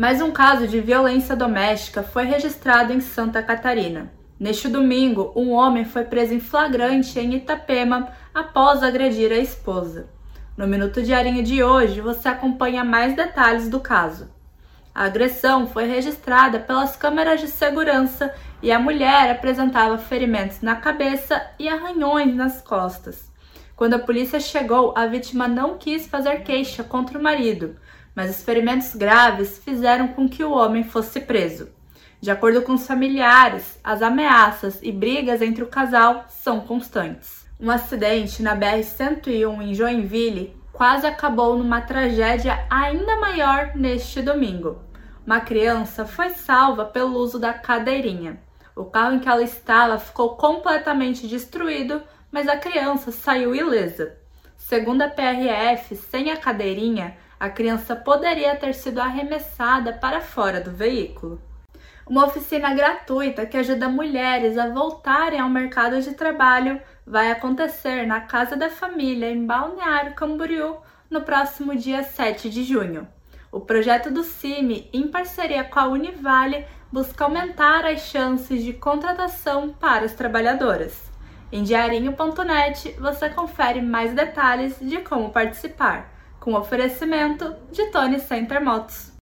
Mais um caso de violência doméstica foi registrado em Santa Catarina. Neste domingo, um homem foi preso em flagrante em Itapema após agredir a esposa. No Minuto Diarinho de hoje, você acompanha mais detalhes do caso. A agressão foi registrada pelas câmeras de segurança e a mulher apresentava ferimentos na cabeça e arranhões nas costas. Quando a polícia chegou, a vítima não quis fazer queixa contra o marido, mas os ferimentos graves fizeram com que o homem fosse preso. De acordo com os familiares, as ameaças e brigas entre o casal são constantes. Um acidente na BR-101 em Joinville quase acabou numa tragédia ainda maior neste domingo. Uma criança foi salva pelo uso da cadeirinha. O carro em que ela estava ficou completamente destruído, mas a criança saiu ilesa. Segundo a PRF, sem a cadeirinha, a criança poderia ter sido arremessada para fora do veículo. Uma oficina gratuita que ajuda mulheres a voltarem ao mercado de trabalho vai acontecer na Casa da Família, em Balneário Camboriú, no próximo dia 7 de junho. O projeto do CIMI, em parceria com a Univale, busca aumentar as chances de contratação para as trabalhadoras. Em diarinho.net você confere mais detalhes de como participar com oferecimento de Tony Center Motos.